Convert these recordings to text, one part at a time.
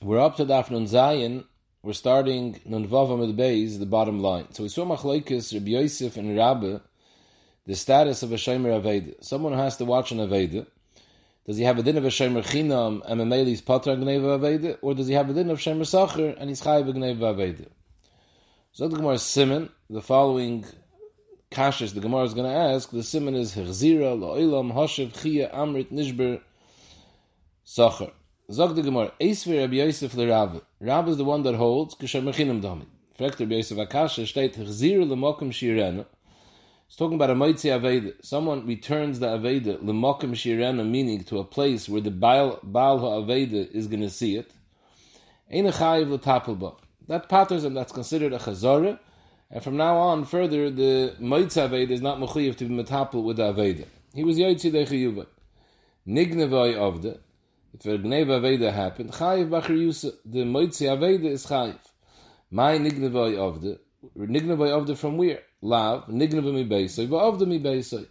We're up to Daf Nun Zayin. We're starting Nun Vav Amid Beis, the bottom line. So we saw Machlaikis, Rabbi Yosef and Rabbi, the status of a Shomer Aveda. Someone who has to watch an Aveda. Does he have a din of a Shomer Chinam and Memeli's Patra Gneva Aveda? Or does he have a din of Shomer Sacher and he's Chayiv Gneva Aveda? So the Gemara Simon, the following kashas the Gemara is going to ask, the Simon is Herzira, Lo'ilam, Hoshev, Chia, Amrit, Nishber, Sacher. Zog the Gemara, Eisver Rabbi Yosef le Rav. Rav is the one that holds, Kishem Mechinim Dami. Fragt Rabbi Yosef Akasha, steht, Chzir lemokim shirena. It's talking about a Moitzi Aveda. Someone returns the Aveda, lemokim shirena, meaning to a place where the Baal, Baal HaAveda is going to see it. Ein a chayiv l'tapel That patters and that's considered a chazorah. And from now on, further, the Moitzi Aveda is not mechuyev to be metapel with the Aveda. He was Yoitzi Dechiyuva. Nignevoi Avda. If a Gneva Aveda happened, Chayiv Bachar Yusa, the Moitzi Aveda is Chayiv. My Nignevoi Avda, Nignevoi Avda from where? Lav, Nigneva Mi Beisoi, Avda Mi Beisoi.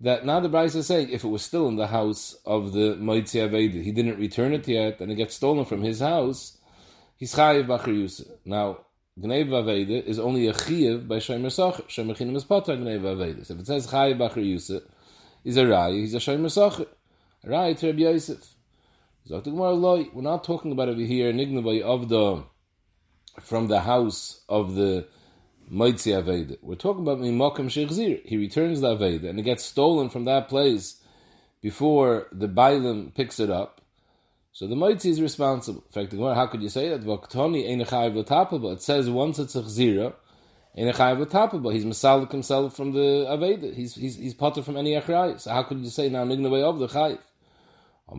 That now the Bryce is saying, if it was still in the house of the Moitzi Aveda, he didn't return it yet, and it gets stolen from his house, he's Chayiv Bachar Yusa. Now, Gneva Aveda is only a Chayiv by Shomer Socher. Shomer Chinim is Potter Gneva Aveda. So if it says Chayiv Bachar Yusa, he's a Rai, he's a Shomer Socher. Rai to Rabbi Yosef. We're not talking about over here Nignavai of the from the house of the Moitzi Aveda. We're talking about Mimakim Shechzir. He returns the Aveda and it gets stolen from that place before the Bailim picks it up. So the Moitzi is responsible. In fact, how could you say that? It says once it's a Chzira, Ein He's Masalik himself from the Aveda. He's he's he's potter from any Achrayis. So how could you say now Nignavai of the Chayiv? The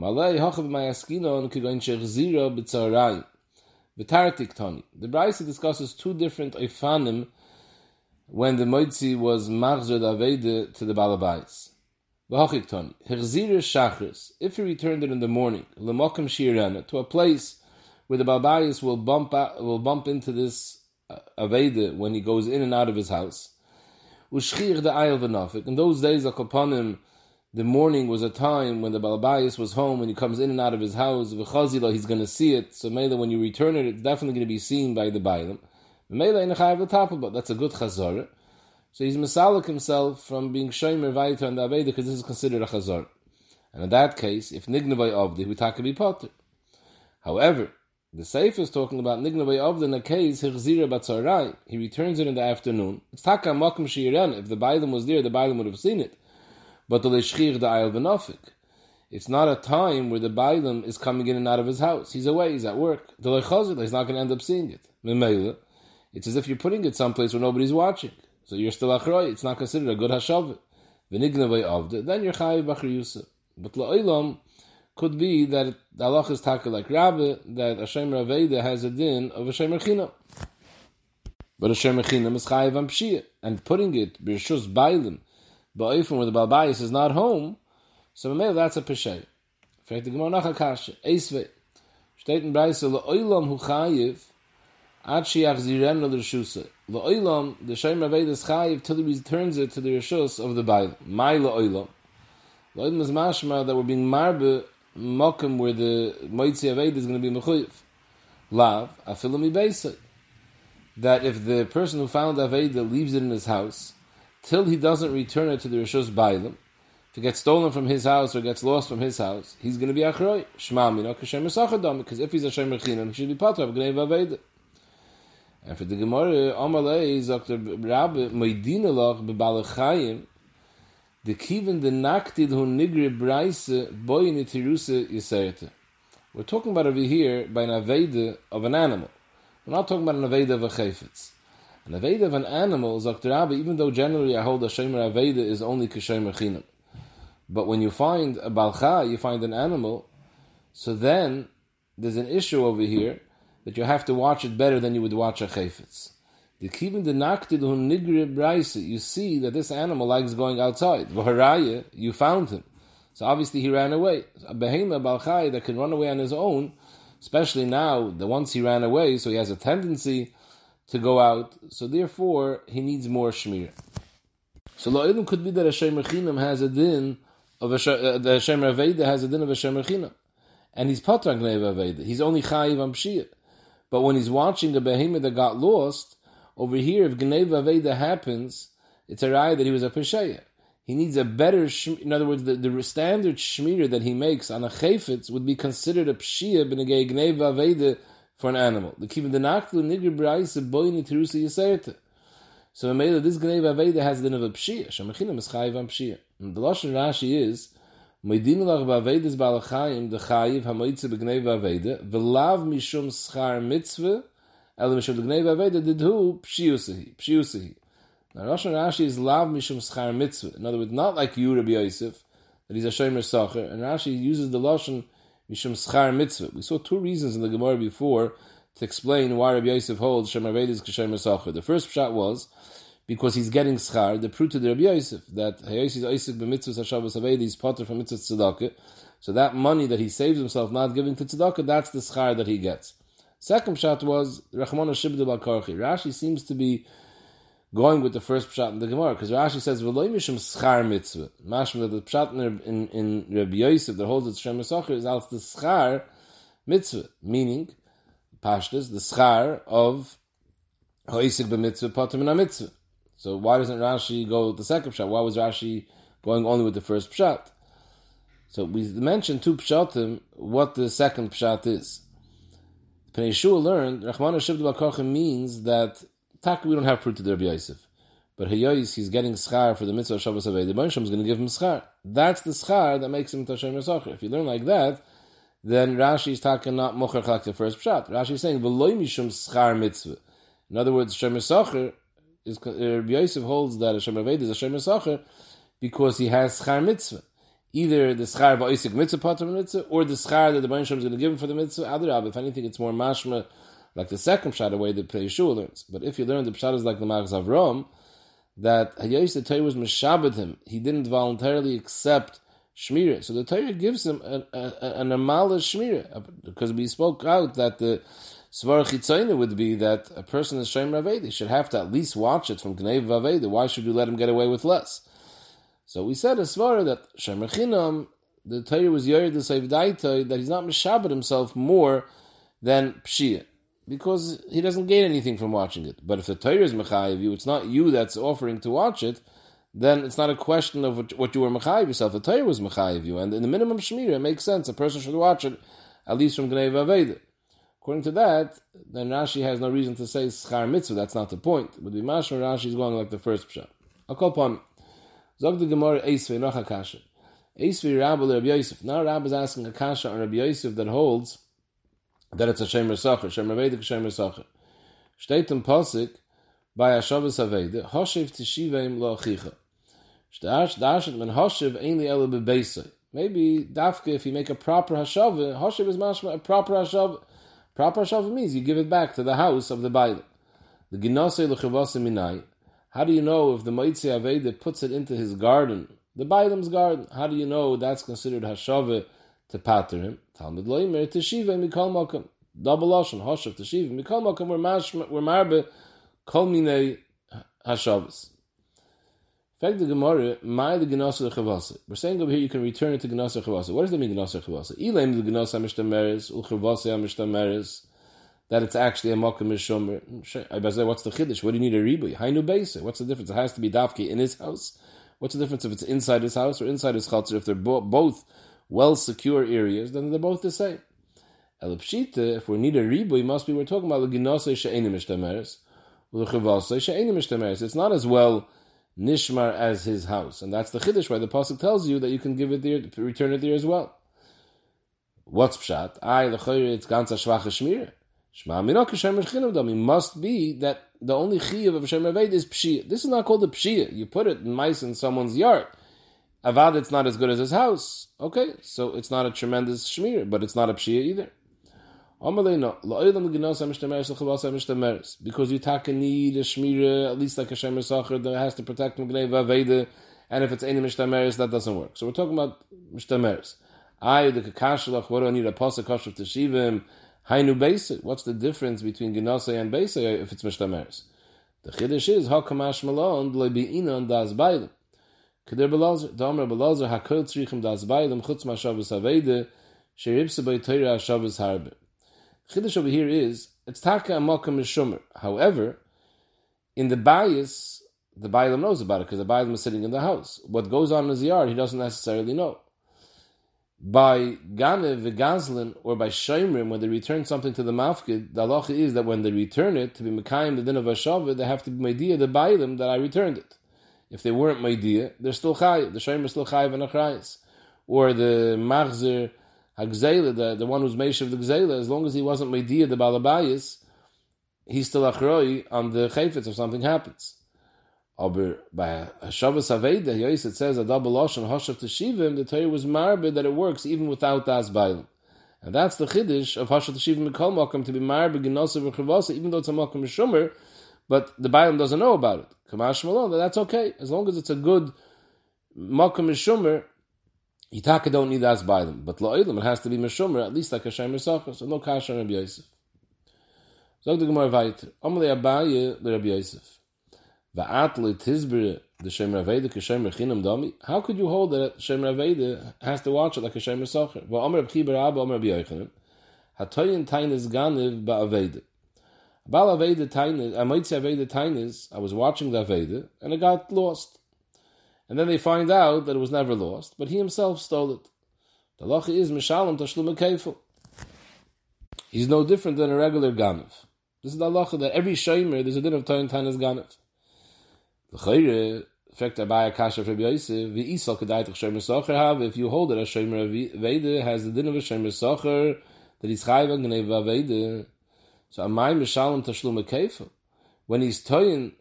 Brisa discusses two different oifanim when the Moitzi was machzer davede to the Balabais. V'hochik tani. Hechzira shachris. If he returned it in the morning, lemokim shirana, to a place where the Balabais will bump out, will bump into this uh, aveda when he goes in and out of his house. Ushchir the v'nafik. In those days, upon him, the morning was a time when the Balabayas was home, when he comes in and out of his house, v'chazila, he's going to see it. So Mela, when you return it, it's definitely going to be seen by the Bailam. Mela in the that's a good chazor. So he's misalik himself from being shomer vaita and the Aveda, because this is considered a chazor. And in that case, if nignavay avdi, we talk about potter. However, the Sefer is talking about nignavay avdi in a case, hirzira batzarai, he returns it in the afternoon. It's taka makim shiiran, if the Bailam was there, the Bailam would have seen it but the leshchir the ayel benofik. It's not a time where the bailam is coming in and out of his house. He's away. He's at work. The lechazil he's not going to end up seeing it. It's as if you're putting it someplace where nobody's watching. So you're still achroi. It's not considered a good hashav. V'nignavay avda. Then you're chayiv b'achri yusuf. But la'olam could be that the halach is taka like Rabbi that Hashem Raveda has a din of Hashem Rechinam. But Hashem Rechinam is chayiv am and putting it b'rishus bailim but if the Balbayis is not home, so maybe that's a peshay. Fragt the Gemara nach Akasha, Eisve, steht in Breise, Le'olam hu chayiv, ad shi achziren lo l'rshuse. Le'olam, the Shem Raved is chayiv till he returns it to the Rishus of the Bail. My le'olam. Le'olam is mashma that we're being marbe mokum where the Moitzi Aved is going to be mechuyiv. Lav, afilim ibeisai. That if the person who found Aveda leaves it in his house, till he doesn't return it to the Rishus Bailim, if it gets stolen from his house or gets lost from his house, he's going to be Achroi. Shema Kashem Esachadam, because if he's a Shem Rechinam, he should be Patra, Gnei Vaveda. And for the Gemara, Amalei, Dr. Rabbi, Moedina Loch, Bebalachayim, the Kivin the Naktid Hu Nigri Braise, Boy in Tirusa Yisayete. We're talking about over here by an Aveda of an animal. We're not talking about an Aveda of a Chayfetz. An Aveda of an animal, Dr. Even though generally I hold a Shemer Aveda is only Kishemer Chinam. But when you find a Balcha, you find an animal, so then there's an issue over here that you have to watch it better than you would watch a Chayfetz. You see that this animal likes going outside. You found him. So obviously he ran away. A behema balchai that can run away on his own, especially now, the once he ran away, so he has a tendency to go out. So therefore, he needs more shmir. So lo'ilim could be that a shemer has a din of a uh, the shemer aveda has a din of a shemer and he's patrak gneva aveda. He's only chayiv on. But when he's watching the behemoth that got lost, over here, if gneva aveda happens, it's a raya that he was a pesheya. He needs a better, in other words, the, the standard shmira that he makes on a chayfetz would be considered a pshia b'negei gneva aveda for an animal. The the terusa yisayete. So Mela, this Gneva Aveda has the din of Pshia. Shemachina is Chayiv on Pshia. And the Lashon Rashi is, Moidin lach ba'avedes ba'alachayim the Chayiv ha'moitze b'Gneva Aveda v'lav mishum schar mitzvah el mishum b'Gneva Aveda didhu Pshiusahi. Pshiusahi. Now Lashon Rashi is lav mishum schar mitzvah. In other words, not like you, Rabbi Yosef, that he's a Shomer Sacher. And Rashi uses the Lashon mishum schar mitzvah. We saw two reasons in the Gemara before to explain why Rabbi Yosef holds Shomer Aveda is. The first shot was because he's getting schar, the proof to the Rabbi Yosef that Hayos is Isaac b'mitzvahs Hashavas Avedi, he's potter from mitzvahs tzedakah. So that money that he saves himself not giving to tzedakah, that's the schar that he gets. Second shot was Rachmana Shibdu Karchi. Rashi seems to be going with the first pshat in the Gemara because Rashi says v'loy mishum schar mitzvah. Mashma the pshat in, in, in Rabbi Yosef that holds it Shem is als the schar mitzvah, meaning pashtas the schar of Hoisik b'mitzvah potter min mitzvah. So why doesn't Rashi go with the second pshat? Why was Rashi going only with the first pshat? So we mentioned two pshatim, what the second pshat is. Pnei Yeshua learned, Shivdu Bakochim means that, tak, we don't have proof to the Rabbi Yosef. But Hayois, he's getting schar for the mitzvah of Shabbos Avei. The Bansham is going to give him schar. That's the schar that makes him Tashem Yisachar. If you learn like that, then Rashi is talking not Mocher the first pshat. Rashi is saying, V'loy mishum schar mitzvah. In other words, Shem Yisachar is uh, Rabbi Yosef holds that Hashem Aved is Hashem Sacher because he has schar mitzvah. Either the schar va'isik mitzvah pater mitzvah, or the schar that the Baruch Shem is going to give him for the mitzvah. Adarab, if anything, it's more mashma, like the second pshat away that Yeshua learns. But if you learn the pshat is like the Mags Avram, that Hayos the Torah was mishabed him, he didn't voluntarily accept shmira. So the Torah gives him an, a, a, a shmira because we spoke out that the Svar Chitzaina would be that a person is Shem Ravedi should have to at least watch it from Gnev Vavedi. Why should you let him get away with less? So we said a Svar that Shem Rechinam, the Torah was Yored the Daita, that he's not Meshabed himself more than Pshia. Because he doesn't gain anything from watching it. But if the Torah is Mechayiv you, it's not you that's offering to watch it, then it's not a question of what you were Mechayiv yourself. The Torah was Mechayiv you. And in the minimum Shemira, it makes sense. A person should watch it, at least from Gnev Vavedi. According to that, then Rashi has no reason to say schar mitzvah. That's not the point. But the Mashma Rashi is going like the first pshat. I'll call upon Zog the Gemara Eisvei Noch Akasha. Eisvei Rabbi Rabbi Yosef. Now Rabbi is asking Akasha on Rabbi Yosef that holds that it's a Shem Sacher, Shem Vedic Shem Sacher. Steht im Posik by Hashavas Aveda, Hoshev Teshivim Lo Achicha. Shtash Dashet Men Hoshev Ainli Ele Bebeisei. Maybe Dafke, if you make a proper Hashavah, Hoshev is mashma a proper Hashavah. Proper Hashavah means you give it back to the house of the Bailam. The Ginase Lechavasa Minai. How do you know if the Maitzi Aveda puts it into his garden, the Bailam's garden? How do you know that's considered Hashavah to pater him? Talmud Loimer Teshiva Mikol Makam. Double Lashon, Hashav Teshiva Mikol Makam. We're marbe Kol Minei Hashavas. Fact the Gemara, my the Genasa Chavasa. We're saying over here you can return it to Genasa Chavasa. What does that mean, Genasa Chavasa? Elaim the Genasa Mishtameres, Ul Chavasa Mishtameres, that it's actually a Mokum Mishomer. What's the Chiddush? What do you need a Ribu? Hainu Beisa. What's the difference? It has to be Dafki in his house. What's the difference if it's inside his house or inside his Chatzar? If they're bo- both well secure areas, then they're both the same. Elipshita, if we need a Ribu, must be, we're talking about the Genasa She'enim Mishtameres, Ul Chavasa She'enim Mishtameres. It's not as well nishmar as his house, and that's the chiddush why the pasuk tells you that you can give it there, return it there as well. What's pshat? I lechoyer it's ganza shvacha shmir. Shma minok Hashem It must be that the only chiyuv of Hashem Aved is pshia. This is not called a pshia. You put it in mice in someone's yard. Avad, it's not as good as his house. Okay, so it's not a tremendous shmir, but it's not a pshia either. Because you take a need a shmira, at least like a shemer sacher, that has to protect Mgnei Vaveda, and if it's any mishtameres, that doesn't work. So we're talking about mishtameres. I, the kakashalach, what do I need a pasuk kashav teshivim? Hainu basic. What's the difference between ginasa and basic if it's mishtameres? The chiddush is how hakamash malon lebi'inon das bailim. Keder belazer, damer belazer hakol tzrichim das bailim chutz mashavus avede Sheribsa by Torah Shabbos Harbe. Chiddush over here is it's taka amalkam mishumer. However, in the bias, the Bailam knows about it because the Bailam is sitting in the house. What goes on in his yard, he doesn't necessarily know. By Ganev Gazlin or by Shemrim, when they return something to the Mafkid, the halacha is that when they return it to be Mekayim the din of Ashava, they have to be Maidia the Bailam that I returned it. If they weren't Maidia, they're still Chayiv. The Shemrim is still Chayiv and Achrayis. Or the Machzer Hagzela, the, the one who's Meish of the Gzela, as long as he wasn't Maidia the Balabayas, he's still Achroi on the Chayfetz if something happens. Aber by Hashavas Aveda, Yois, it says a double Lashon, Hashav Teshivim, the Torah was marbe that it works even without Das Bailim. And that's the Chiddush of Hashav Teshivim Mikol Makam to be marbe Genosav even though it's a Makam Shumer, but the Bailim doesn't know about it. Kamash Malon, that's okay. As long as it's a good Makam Shumer, Yitaka don't need us by them, But La'ilim, it has to be Meshumer, at least like a Shemer Sachar, so no Kasha Rabbi Yosef. Sag the Gemara weiter. Amalei Abaye, the Rabbi Yosef. Va'at le tizbir the Shemer Aveda k'Shemer Chinam Dami. How could you hold that Shemer Aveda has to watch it like a Shemer Socher? Va'omer Rabchi Barabba, Omer Rabbi Yochanan. Hatoyin tainis ganiv ba'aveda. Aveda tainis, Amoitzi Aveda tainis, I was watching the Aveda, and it got lost. And then they find out that it was never lost, but he himself stole it. The loch is Mishalom Tashlum Keifel. He's no different than a regular Ganav. This is the halacha that every Shomer, there's a din of Toyin Tainas Ganav. L'chayre, fact Abaya Kasha for Yosef, v'isal kedai toch Shomer Socher have, if you hold it as Shomer Vede has the din of a Shomer Socher, that he's chayv and gnev Vede. So Amay Mishalom Tashlum Keifel. When he's Toyin,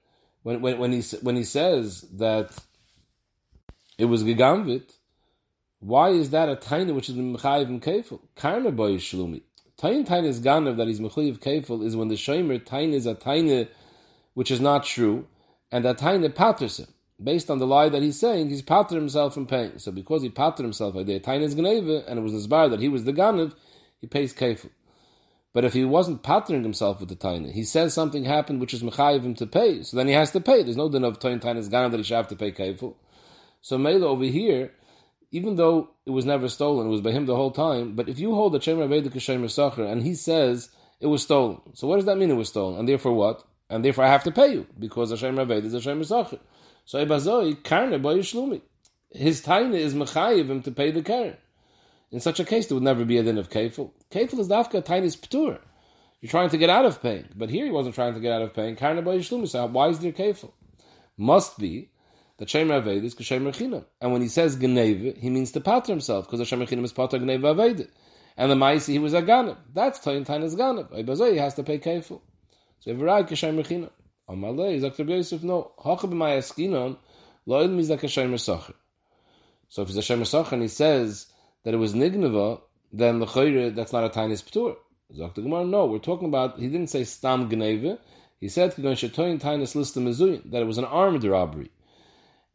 when, when, when, he, when he says that it was Gegamvit, why is that a tiny which is Mechayiv and Keifel? Karna boy Shlumi. Tain Tain is Ganav that he's Mechayiv Keifel is when the Shomer Tain is a tiny which is not true, and that tiny patters him. Based on the lie that he's saying, he's pattered himself from paying. So because he pattered himself like that, tiny is Gneva, and it was inspired that he was the Ganav, he pays Keifel. But if he wasn't patterning himself with the tiny, he says something happened which is mechayiv him to pay, so then he has to pay. There's no din of tain is ganav that he should have to pay keifel. So Mela over here, even though it was never stolen, it was by him the whole time. But if you hold the Shemer Vedic Shemer Sacher and he says it was stolen, so what does that mean it was stolen? And therefore what? And therefore I have to pay you because Shemer Vedic is a Shemer Sacher. So Ibazoi Karne Boy Shlumi. His taina is mechayiv him to pay the Karen. In such a case, there would never be a din of kefil. Kefil is dafka tainis ptur. You're trying to get out of paying, but here he wasn't trying to get out of Shlumi. Why is there kefil? Must be that Shemer Aved is Shemer Chinam. And when he says Geneva, he means to pater himself, because the Shemer Chinam is pater Geneva Aved. And the Maisi, he was a Ganab. That's Toyin Ganab. Ibazoi, he has to pay Kefil. So Everai Shemer Chinam. Amalei, Dr. Yosef, no. Hacha b'may askinon, lo il mizak Shemer Sacher. So if it's a Shemer Sacher and he says that it was Nigneva, then the Chayre, that's not a Tainis Ptur. Dr. Gemara, no. We're talking about, he didn't say Stam Geneva. He said, Tainis that it was an armed robbery.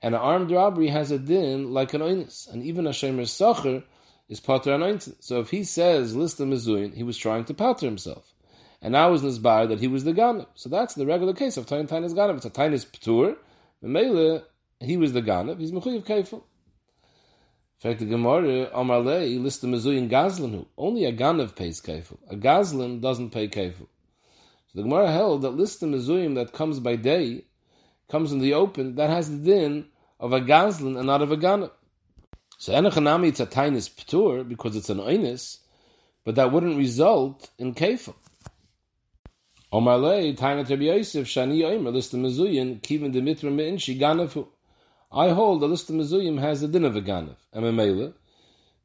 And an armed robbery has a din like an oinis. And even a shemer sacher is pater an So if he says list mezuin, he was trying to pater himself. And now is nisbar that he was the ganav. So that's the regular case of tain tain ganav. It's a tain is ptur. Mele, he was the ganav. He's mechuyev keifel. In fact, the Gemara, Amalei, lists the mezuin gazlanu. Only a ganav pays keifel. A gazlan doesn't pay keifel. So the Gemara held that list the mezuim that comes by day comes in the open, that has the din of a gazlan and not of a ganav. So enochanami it's a tainis ptur because it's an oinis, but that wouldn't result in kefa. Omarlei tainat Rabbi Yosef shani oimer list of mezuyin kivin demitra meinshi ganavu. I hold the list of mezuyim has the din of a ganav. And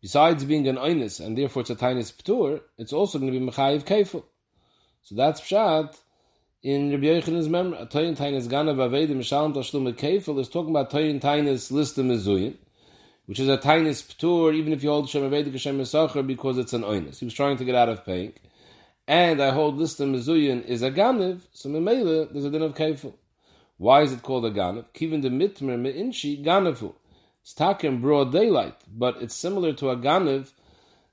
besides being an oinis and therefore it's a tainis ptur, it's also going to be mechayiv kefa. So that's pshat in Rabbi Yochanan's memory, Toyin Tainis Ganav Avedim Mishalom Tashlum Kefil is talking about Toyin Tainis Lista Mezuyin, which is a Tainis Ptur, even if you hold Shem Avedik Shem Mesacher, because it's an Oinus. He was trying to get out of paying. And I hold Lista Mezuyin is a Ganav, so Memela, there's a din of Kefil. Why is it called a Ganav? Kivin de Mitmer Me'inshi Ganavu. It's tak in broad daylight, but it's similar to a Ganav,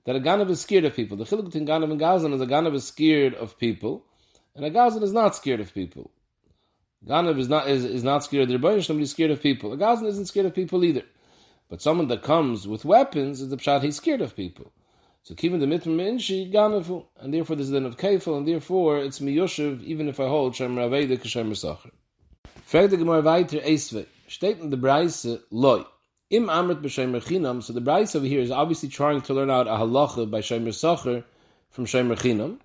that a Ganav is scared of people. The Chiluk between Ganav and Gazan is a Ganav is scared of people, and a Gazan is not scared of people. Ganav is not is, is not scared of the Rebbeinu Shalom, he's scared of people. A Gazan isn't scared of people either. But someone that comes with weapons is the pshat he's scared of people. So keeping the mitrim inshi ganafu, and therefore there's a din of kefil, and therefore it's miyoshev, even if I hold shem raveda kashem sacher. Frag the Gemara weiter esve. Steht in the Breise loy. Im amrit b'shemer chinam. So the Breise over here is obviously trying to learn out a halacha by shemer Socher from shemer chinam.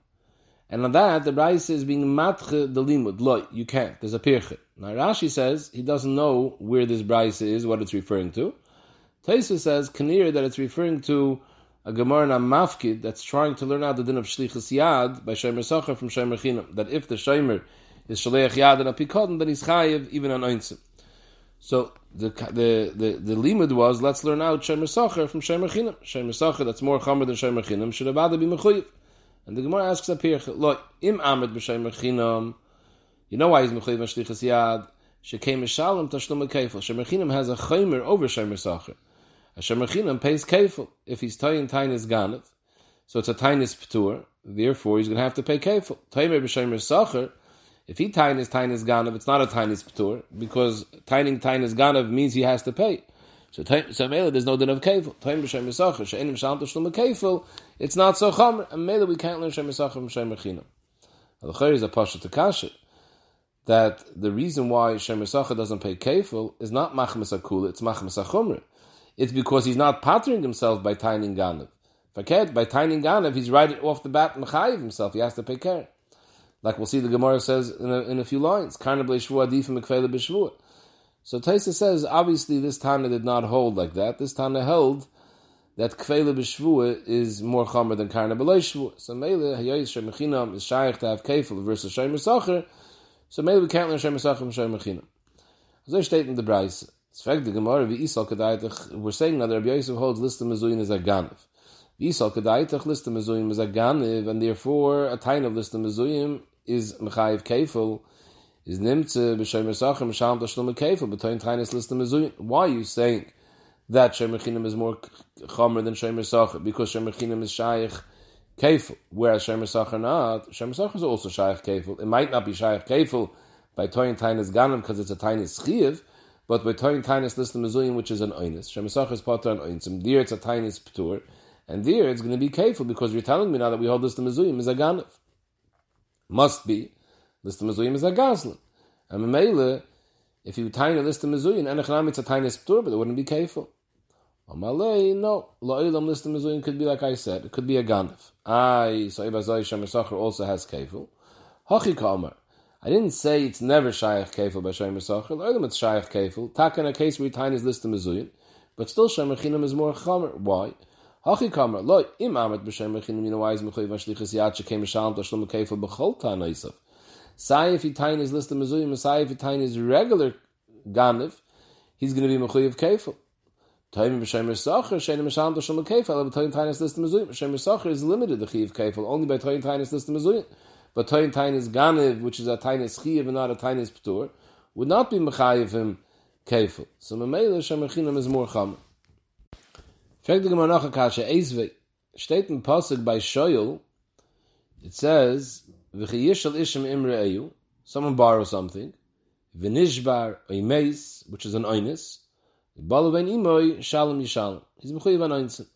And on that, the Breise is being matche the limud. Loy, you can't. There's a pirche. Now Rashi says he doesn't know where this Breise is, what it's referring to. Taisa says, Kanir, that it's referring to a Gemara Mafkid that's trying to learn out the din of Shlichus Yad by Shemer Socher from Shemer Chinam. That if the Shemer is Shaleach Yad and a Pikodin, then he's Chayiv even on Einzim. So the the the, the limud was let's learn out Shemer Sacher from Shemer Chinam. Shemer Sacher that's more Chamer than Shemer Chinam should have rather be Mechuyiv. And the Gemara asks up here, look, im Amid b'Shemer Chinam, you know why he's Mechuyiv on Shlichus Yad? Shekem Mishalem Tashlum Keifel. Shemer Chinam has a Chaymer over Shemer Sacher. A Shemachinam pays kefil if he's tayin tainis ganav, so it's a tainis ptur. Therefore, he's going to have to pay kefil. Taimer b'shemer sacher. If he tainis tainis ganav, it's not a tainis ptur because taining tainis ganav means he has to pay. So, so mele, there's no din of kefil. Taimer b'shemer sacher. She'enim shalom tashlum kefil. It's not so chomer. And mele, we can't learn shemer sacher from shemer chinam. The is a pasha to kasha that the reason why shemer sacher doesn't pay kefil is not machmas akula, it's machmas achumrah it's because he's not pattering himself by tining ganav. By tining ganav, he's right off the bat mechayiv himself. He has to pay care. Like we'll see, the Gemara says in a, in a few lines. So Taisa says, obviously, this Tana did not hold like that. This Tana held that kfele b'shvua is more chomer than karna b'leishvua. So mele hayoyis shemechinam is shaykh to have kefil versus sacher. So mele we can't learn shemer sacher from shemer chinam. So they state in the Brayse. It's the Gemara, Isal Kedaitach, we're saying now that Rabbi Yosef holds list of Mezuyin as a Ganav. Isal Kedaitach, list of Mezuyim is a Ganav, and therefore a time of list of Mezuyim is Mechayiv Kefil, is Nimtze, B'Shem Yisachim, Sham Tashlum Kefil, between Tainis list of Mezuyim. Why are you saying that Shem is more Chomer than Shem Yisachim? Because Shem is Shaykh Kefil, whereas Shem Yisachim not. Shem Yisachim is also Shaykh Kefil. It might not be Shaykh Kefil by Toyin Tainis Ganim because it's a Tainis Chiv, but by Toyin Tainis list the Mezuyim, which is an Oinis. Shemesach is Potter on Oinsim. There it's a Tainis Ptur. And there it's going to be careful because you're telling me now that we hold this the Mezuyim is a Ganav. Must be. List the Mezuyim is a Gazlan. And Mamela, if you tiny list the Mezuyim, and it's a tiny Ptur, but it wouldn't be careful. Amalei, no. La'ilam list the Mezuyim could be like I said. It could be a Ganav. I, so Ibazai Shemesach also has Kefil. Hachi Kamar. I didn't say it's never Shaykh Kefil by Shem Mesachel. Or it's Shaykh Kefil. Tak in a case where Tain is listed Mezuyin. But still Shem Rechinam is more Chomer. Why? Hachi Kamer. Lo, im Amet b'Shem Yad Shalom b'chol if Tain is listed Mezuyin, say if Tain is regular Ganiv, he's going to be Mechuy of. Taim b'Shem Mesachel, Shein Shalom Tashlum Kefil, but Taim Tain is listed Mezuyin. Shem Mesachel is limited the Chiv Kefil, only by Taim Tain is listed Mezuyin but Toyin Tainis Ganiv, which is a Tainis Chiyav and not a Tainis Ptur, would not be Mechayiv him Kefil. So Mamela Shemachinam is more Cham. Frag the Gemara Nacha Kasha, Eizve, steht in Pasuk by Shoyel, it says, V'chiyishal Ishim Imre Eyu, someone borrows something, V'nishbar Oymeis, which is an Oynis, Balu Ben Imoy, Shalom Yishalom. He's Mechayiv an Oinsin.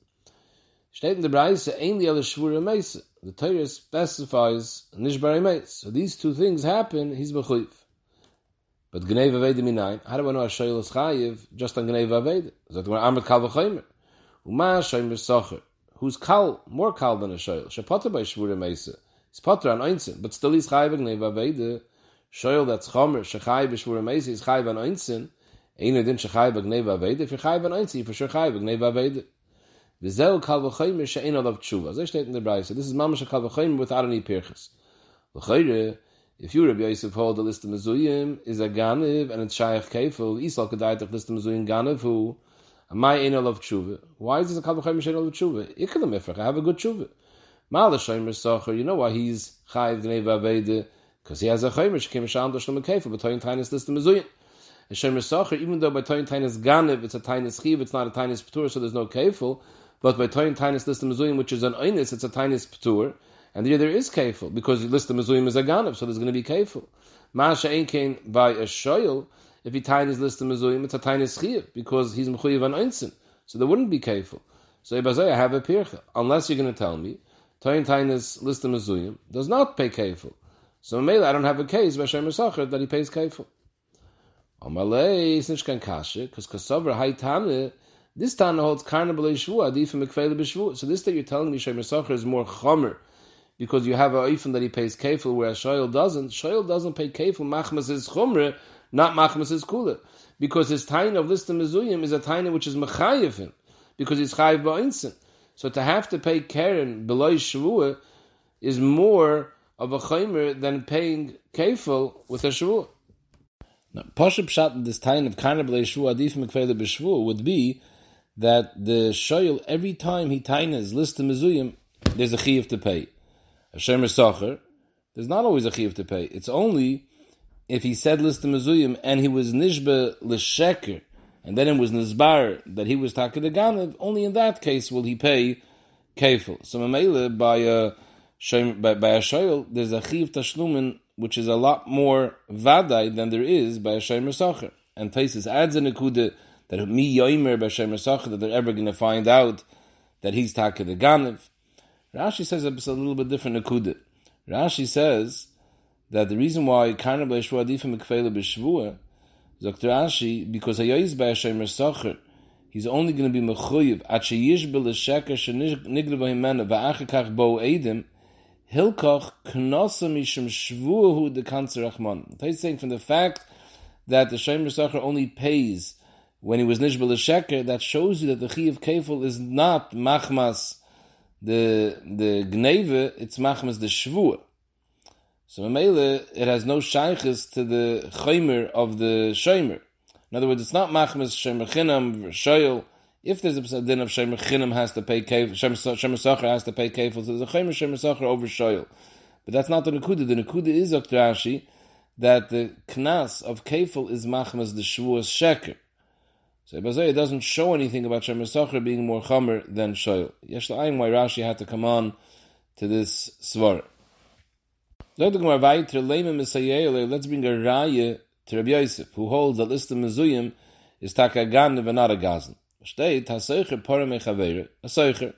Steht in der Breise, ein die alle Schwure Meise. The Torah specifies Nishbar Meis. So these two things happen, he's Bechuyiv. But Gnei Vaveda Minayin, how do I know Hashoyel is Chayiv just on Gnei Vaveda? Zat we're Amrit Kal V'chaymer. Uma Shoymer Socher. Who's Kal, more Kal than Hashoyel. Shepotter by Shvura Meisa. He's Potter on Einzin, but still he's Chayiv Gnei Vaveda. Shoyel that's Chomer, Shechayiv Shvura Meisa, he's Chayiv on Einzin. Einer din Shechayiv Gnei Vaveda. If you're Chayiv on Einzin, for sure Chayiv Gnei Vaveda. V'zeu kal v'chayim she'en olav tshuva. Zeh steht in the Brayse. This is mamash kal v'chayim without any pirchas. V'chayre, if you Rabbi Yosef hold the list of mezuyim is a ganiv and it's shayach kefil, Yisrael kedaytach list of mezuyim ganiv who my ein olav tshuva. Why is this a kal v'chayim she'en olav tshuva? Ikal mifrach, I have a good tshuva. Mal shayim sacher, you know why he's chayiv gnei v'avede? Because he has a chayim she'kem sham doshlam kefil, but toyin tainis list of mezuyim. And Shemer Sacher, even though by Toyin Tainis Ganiv, it's a Tainis Chiv, it's not a Tainis Ptur, so there's no kefil, but by Toyin Tainis List Mezuyim, which is an Einis, it's a Tainis Ptur, and there there is Kefil, because List Mezuyim is a Ganav, so there's going to be Kefil. Masha Einkein by a Shoyel, if he Tainis List of Mezuyim, it's a Tainis Chiv, because he's Mechuyev an Einsin, so there wouldn't be Kefil. So I have a pircha. Unless you're going to tell me, Toyin Tainis list of Mezuyim does not pay kefil. So maybe I don't have a case by Shem that he pays kefil. Amalei is nicht kein kashe, because Kosover Hai Tane, this Tana holds carnival Shvua, adif mekfele b'shvua. So this that you're telling me Shem is more chomer, because you have a oifen that he pays kefil, whereas Shoyal doesn't. Shoyal doesn't pay kefil, machmas is chomer, not machmas is kula. Because his time of list Mezuyim is a time which is mechayiv him, because he's chayiv ba'insin. So to have to pay Karen below Shavua is more of a chaymer than paying kefil with a Shavua. Now, Pasha Pshat, this time of Kana Shavua, Adif Mekvele B'Shavua, would be that the shoyel, every time he tainas list the mezuyim, there's a chiyuv to pay. A shemer sacher, there's not always a chiyuv to pay. It's only if he said list the mezuyim and he was nishba l'sheker, and then it was nizbar that he was taka the ganav, only in that case will he pay kefil. So mamela by a by, by a shoyel, there's a chiv tashlumin which is a lot more vaday than there is by a shemer sacher. And Taisis adds a nekuda that mi yoimer by shemer sacher that they're ever going to find out that he's taka the ganav. Rashi says it's a little bit different nekuda. Rashi says that the reason why karna b'eshvua adifim mikfele b'shvua Dr. Ashi, because Hayoyiz by Hashem Sacher, he's only going to be mechuyev at sheyish bel sheker shenigre v'himena va'achakach bo edim hilkoch knosa mishum shvuahu de kanzer Rachman. He's saying from the fact that the Shem Sacher only pays when he was nishbel sheker, that shows you that the chi of kefil is not machmas the the gneve, it's machmas the shvuah. So Mamela, it has no shaykhis to the chaymer of the shaymer. In other words, it's not machmas shemer chinam shoyel. If there's a din of shemer chinam has to pay shemer sacher has to pay kefil, so there's a chaymer sacher over shoyel. But that's not the nekuda. The nekuda is Rashi that the knas of kefil is machmas the shvuas sheker. So it doesn't show anything about shemer sacher being more chamer than shoyel. Yesh why Rashi had to come on to this svar. Let's bring a raya to Rabbi Yosef, who holds that list of mezuyim is takagan and not a gazan. Steht, ha-seicher pora mechavere, a-seicher,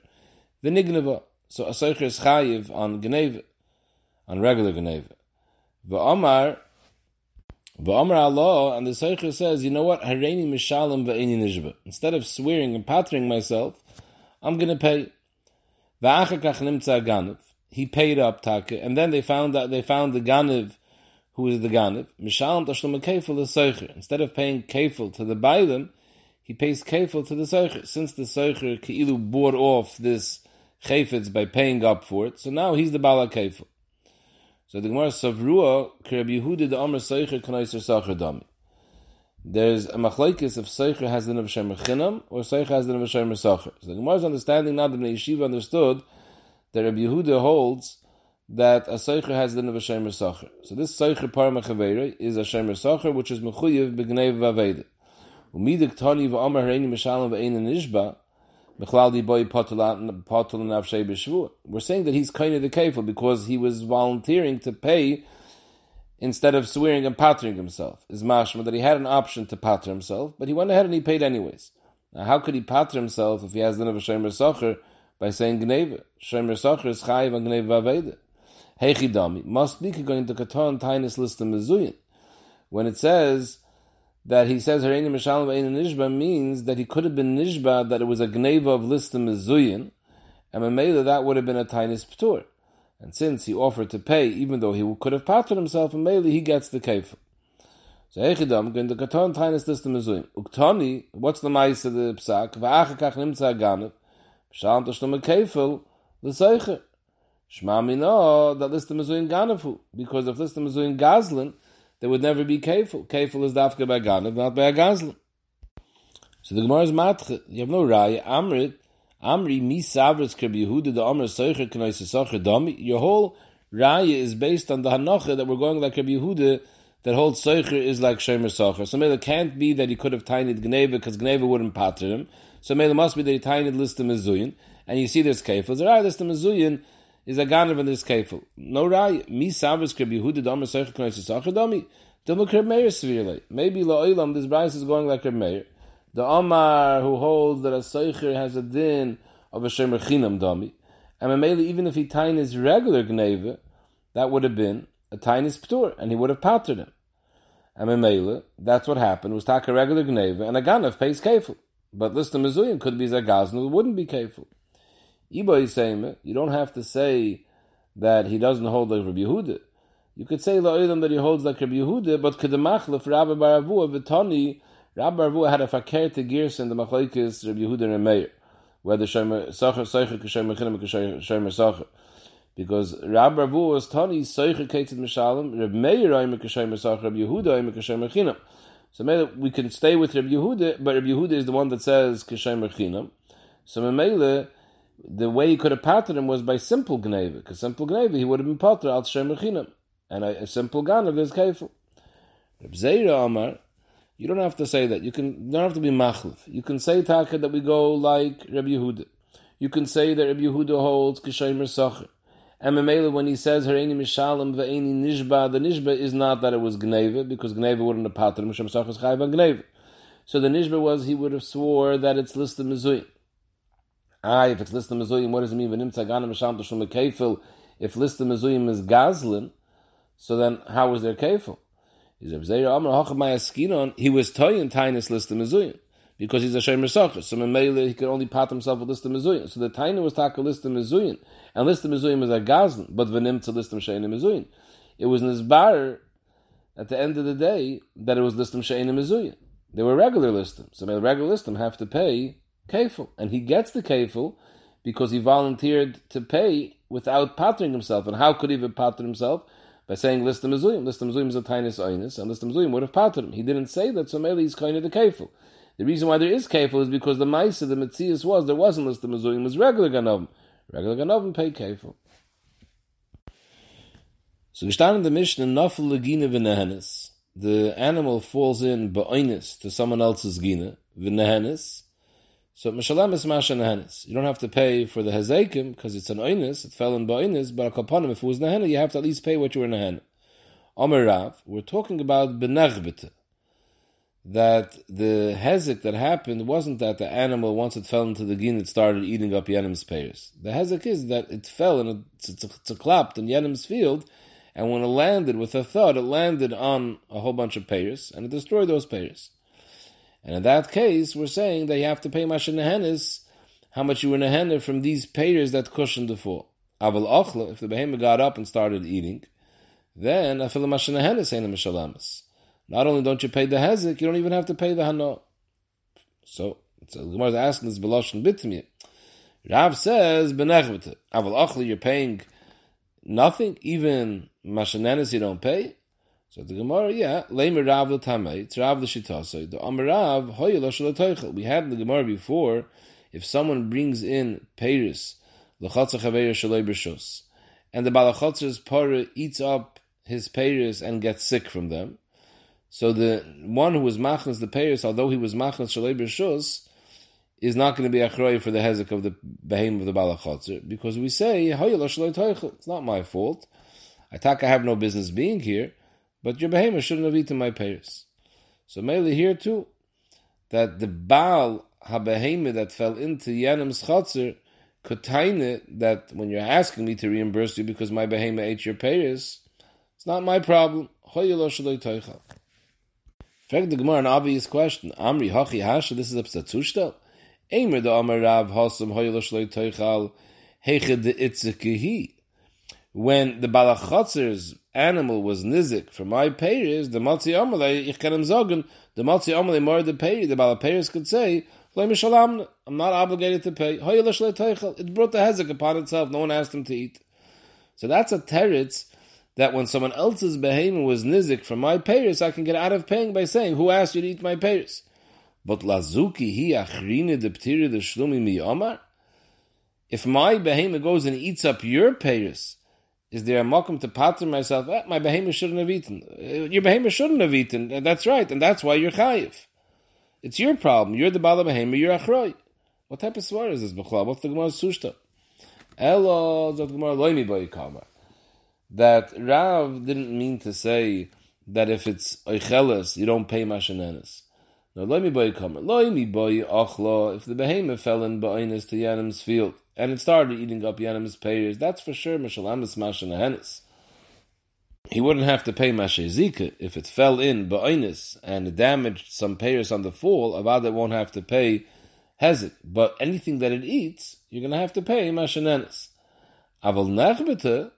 v'nigneva. So a-seicher is chayiv on gneve, on regular gneve. V'omar, v'omar Allah, and the seicher says, you know what, hareini mishalim v'eini nishba. Instead of swearing and pattering myself, I'm going to pay. V'achakach nimtza ganav he paid up taka, and then they found that they found the ganiv, who is the ganiv. Mishalim tashlum kefil the seicher. Instead of paying kefil to the bailim, he pays kefil to the seicher. Since the seicher keilu bought off this chayfetz by paying up for it, so now he's the bala kefil. So the Gemara Savrua, Kerab Yehuda the Amr Seicher Kanaiser Sacher Dami. There's a machlaikis if Seicher has the name of Shemer Chinam or Seicher has the name of Shemer Sacher. So the Gemara's understanding now that the Yeshiva understood that Rabbi Yehuda holds that a seicher has the name of a shemer sacher. So this seicher paramachavere is a shemer sacher, which is mechuyev b'gnei v'aveda. Umidik tani hareini v'ein nishba, Mechlal nafshei b'shvua. We're saying that he's kind of the kefil because he was volunteering to pay instead of swearing and pattering himself. Is mashma that he had an option to patter himself, but he went ahead and he paid anyways. Now, how could he patter himself if he has the of a shemer sacher by saying gneva. Shemer Sacher is chayiv on gneva aveda. Heichidami must be going to katon tainis list of mezuyin. When it says that he says Hareini Mishalim Ein Nishba means that he could have been Nishba that it was a gneva of list of mezuyin, and Mamela that would have been a tainis ptur. And since he offered to pay, even though he could have patted himself, and Mele, he gets the kefir. So Echidam, going to katon tainis list of mezuyin. Uktani, what's the mice of the psak? Va'achakach nimtza ganav. Shalom Tashlum Kefil, the Seicher. Shma Mino, that list is in Ganafu. Because if list is in Gazlin, there would never be Kefil. Kefil is Dafka by Ganav, not by a Gazlin. So the Gemara is Matche. You have no Raya. Amrit, Amri, Mi Savritz Kreb Yehuda, the Amr Seicher, Kenoise Sacher, Domi. Your whole Raya is based on the Hanocha that we're going like Kreb Yehuda, that holds Seicher is like Shemer Sacher. So it can't be that he could have tinied Gneva, because Gneva wouldn't patter him. So Mela must be the tiny list of Mizuyin, and you see there's kefil. The right list of Mizuyin is a ganav in this kefil. No rai, mi savas krib Yehuda domer seich knois sacher domi. Dilma krib meir severely. Maybe la'olam, this Bryce is going like krib meir. The Omar who holds that a seicher has a din of a shemer chinam dummy. And Mamela, even if he tain his regular gneva, that would have been a tainis ptur, and he would have pattered him. And Mamela, that's what happened, was taka regular gneva, and a ganav pays kefil. But list of mezuyim could be zagaznu, it wouldn't be kefil. Ibo is saying you don't have to say that he doesn't hold like Rabbi Yehuda. You could say la'olam that he holds like Rabbi Yehuda, but kedemachlef Rabbi Baravua v'tani, Rabbi Baravua had a fakir to gears in the machlekes Rabbi Yehuda and Meir, whether shomer sacher seicher kshomer chinim kshomer sacher. Because Rabbi Baravua was tani seicher ketzid mishalim, Rabbi Meir oimer kshomer sacher, Rabbi Yehuda oimer kshomer chinam. So maybe we can stay with Rabbi Yehuda, but Rabbi Yehuda is the one that says kshomer chinam. So Mamela, the way he could have patted him was by simple gneva, because simple gneva he would have been pater al shemechinam, and a, a simple ganav is kefil. Reb Zeira Amar, you don't have to say that. You can you don't have to be machlif. You can say taka that we go like Reb Yehuda. You can say that Reb Yehuda holds kishaymir sacher. And Memela, when he says Hareini Mishalim Ve'eni Nishba, the Nishba is not that it was Gneva, because Gneva wouldn't have pater Mishem Sachas Chayv on Gneva. So the Nishba was he would have swore that it's listed Mizuyim. Ah, if it's listed mezuyim, what does it mean? V'nim tzagana misham to kefil. If listed mezuyim is gazlin, so then how was there kefil? He was toyin tainis listed mezuyim because he's a shemer socher. So Memele, he could only pat himself with listed mezuyim. So the taina was taka listed mezuyim, and listed mezuyim was a gazlin, but Venim to listed sheina mezuyim. It was in his bar at the end of the day that it was listed sheina mezuyim. They were regular listim. So the regular listim have to pay kefil, and he gets the kefil because he volunteered to pay without pattering himself. And how could he have pattered himself? By saying list mezuyim. List mezuyim is a tainis oinus, and list mezuyim would have pattered him. He didn't say that, so maybe he's kind of the kefil. The reason why there is kefil is because the ma'isa, the mitzias was there wasn't list mezuyim, was regular ganovim. Regular ganovim pay kefil. So we start in the Mishnah, nafel legina v'nehenis. The animal falls in ba'oinus to someone else's gina, v'nehenis, so Mishalem is Masha Nehenis. You don't have to pay for the Hezekim because it's an Oinis, it fell in Ba'oinis, but Akapanim, if it was Nehena, you have to at least pay what you were Nehena. Omer Rav, we're talking about Benechbete. That the Hezek that happened wasn't that the animal, once it fell into the gin, it started eating up Yenim's payers. The Hezek is that it fell and it's clapped in Yenim's field, and when it landed with a thud, it landed on a whole bunch of payers, and it destroyed those payers. And in that case, we're saying that you have to pay Masha Nehenis, how much you were Nehener from these payers that cushioned the fall. Aval Ochla, if the behemoth got up and started eating, then Afil Masha Nehenis ain't a Mishalamas. Not only don't you pay the Hezek, you don't even have to pay the Hano. So, so the Gemara is asking this Beloshin Bitmir. Rav says, Benechvete. Aval Ochla, you're paying nothing, even Mashanenis you don't pay. So the Gemara, yeah, Leimer Rav Tamei, it's Rav the The Amar Rav, Hoyel We had in the Gemara before, if someone brings in Paris, L'chatza Chaveir Shalei B'Shus, and the Balachatzer's Para eats up his Paris and gets sick from them, so the one who was machnas the Paris, although he was machnas Shalei B'Shus, is not going to be achroi for the hezek of the behem of the balachotzer because we say it's not my fault. I talk I have no business being here, but your behemoth shouldn't have eaten my payers. So mainly here too, that the Baal HaBehemoth that fell into Yanim's Chatzir could that when you're asking me to reimburse you because my behemoth ate your payers, it's not my problem. Fact the Gemara an obvious question. Amri hachi hasha. This is a psatushtel. Eimer the Amar Rav Hasam hoyeloshloi toichal heched de itzekehi. When the balachatzer's animal was nizik for my payers, the matzi amalei ich kann ihm sagen, the matzi amalei more the pay, the bala payers could say, I'm not obligated to pay. It brought the hezek upon itself. No one asked him to eat. So that's a teretz that when someone else's behemoth was nizik from my payers, I can get out of paying by saying, "Who asked you to eat my payers?" But lazuki hi achrine de ptiri de shlumi mi omar. If my behemoth goes and eats up your payers, is there a mokum to pattern myself? Eh, my behemoth shouldn't have eaten. Uh, your behemoth shouldn't have eaten. Uh, that's right, and that's why you're chayiv. It's your problem. You're the bala behemoth. You're achroi. What type of swear is this? B'chlal? What's the Gemara's sushta? Elo zot Gemara loimi boy That Rav didn't mean to say that if it's oicheles, you don't pay mashanenes. No, loy mi boy kamer. Loy mi boy achla. If the behemoth fell in ba'inus to Yanim's field and it started eating up Yanim's payers, that's for sure Mishalamis Mash and Hennis. He wouldn't have to pay Mashezika if it fell in ba'inus and it damaged some payers on the fall. Avada won't have to pay Hezek. But anything that it eats, you're going to have to pay Mashanenis. Aval Nechbete,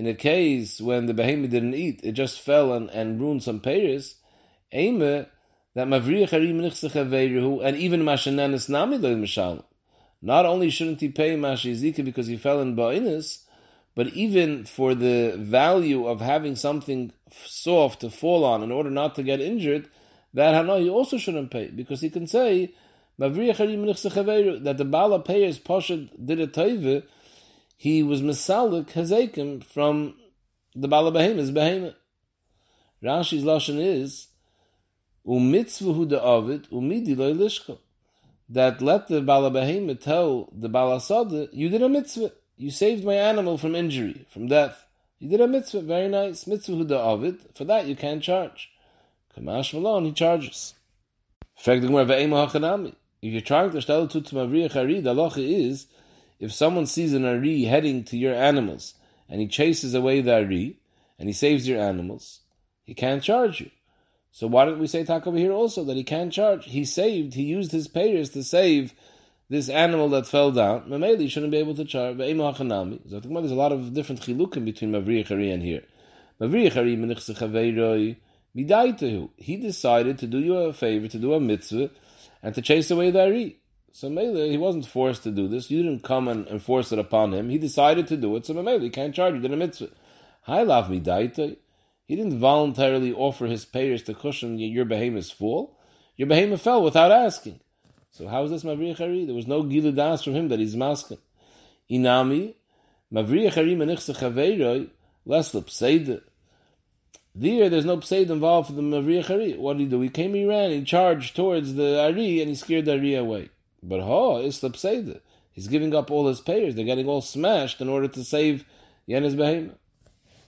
in a case when the behemoth didn't eat, it just fell and, and ruined some payers, Eime, that Mavriya Charim Nichsechaveruhu, and even Mashanenis Nami Lo Mishal. Not only shouldn't he pay Mashizika because he fell in Ba'inis, but even for the value of having something soft to fall on in order not to get injured, that Hanoi also shouldn't pay, because he can say, that the Bala payers Poshad did a taiva, he was Masalik Hazekim from the Bala Behemoth's Behemoth. Rashi's Lashon is, Umitzvahu de Ovid, Umidi loy. That let the Bala Behemoth tell the Bala Sada, you did a mitzvah. You saved my animal from injury, from death. You did a mitzvah, very nice. Mitzvahu de Ovid. For that you can't charge. Kamash Malon, he charges. If you're trying to stell to Mavriach Ari, the halacha is if someone sees an Ari heading to your animals and he chases away the Ari and he saves your animals, he can't charge you. So why don't we say talk over here also that he can't charge? He saved, he used his payers to save this animal that fell down. Mameli shouldn't be able to charge. So there's a lot of different chilukim between Mavriach Ari and here. Mavriach Ari He decided to do you a favor, to do a mitzvah, and to chase away the Ari. So Mele, he wasn't forced to do this. You didn't come and enforce it upon him. He decided to do it. So Mele, he can't charge you. Did a mitzvah. Hi, lav midaita. He didn't voluntarily offer his payers to cushion your behemoth's fall. Your behemoth fell without asking. So how is this Mavriach Ari? There was no gilu das from him that he's masking. Inami, Mavriach Ari menichse chaveiroi, less the pseida. There, there's no pseid involved for the Mavriach Ari. What did he do? He came, he ran, he charged towards the Ari, and he scared the Ari away. But ha, it's the. He's giving up all his payers. They're getting all smashed in order to save Yenis Behema.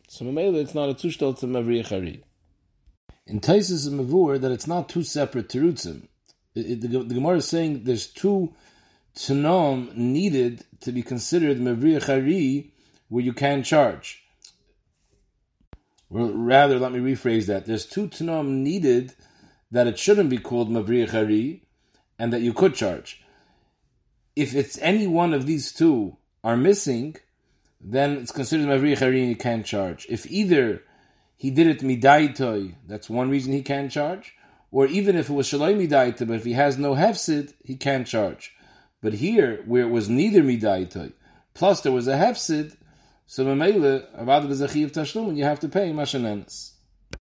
So Mamela, it's not a tushtel to Mavriach Ari. In Taisus and Mavur, that it's not two separate terutzim. The, the, Gemara is saying there's two tanom needed to be considered Mavriach Ari where you can charge Or rather, let me rephrase that. There's two tanom needed that it shouldn't be called Mavriach Ari and that you could charge. If it's any one of these two are missing, then it's considered Mavriach Ari and you can't charge. If either he did it midaitoi, that's one reason he can't charge, or even if it was shaloi midaitoi, but if he has no hefsid, he can't charge. But here, where it was neither midaitoi, plus there was a hefsid, so Mamela, Avad Bezachiv Tashlum, you have to pay Mashanenis.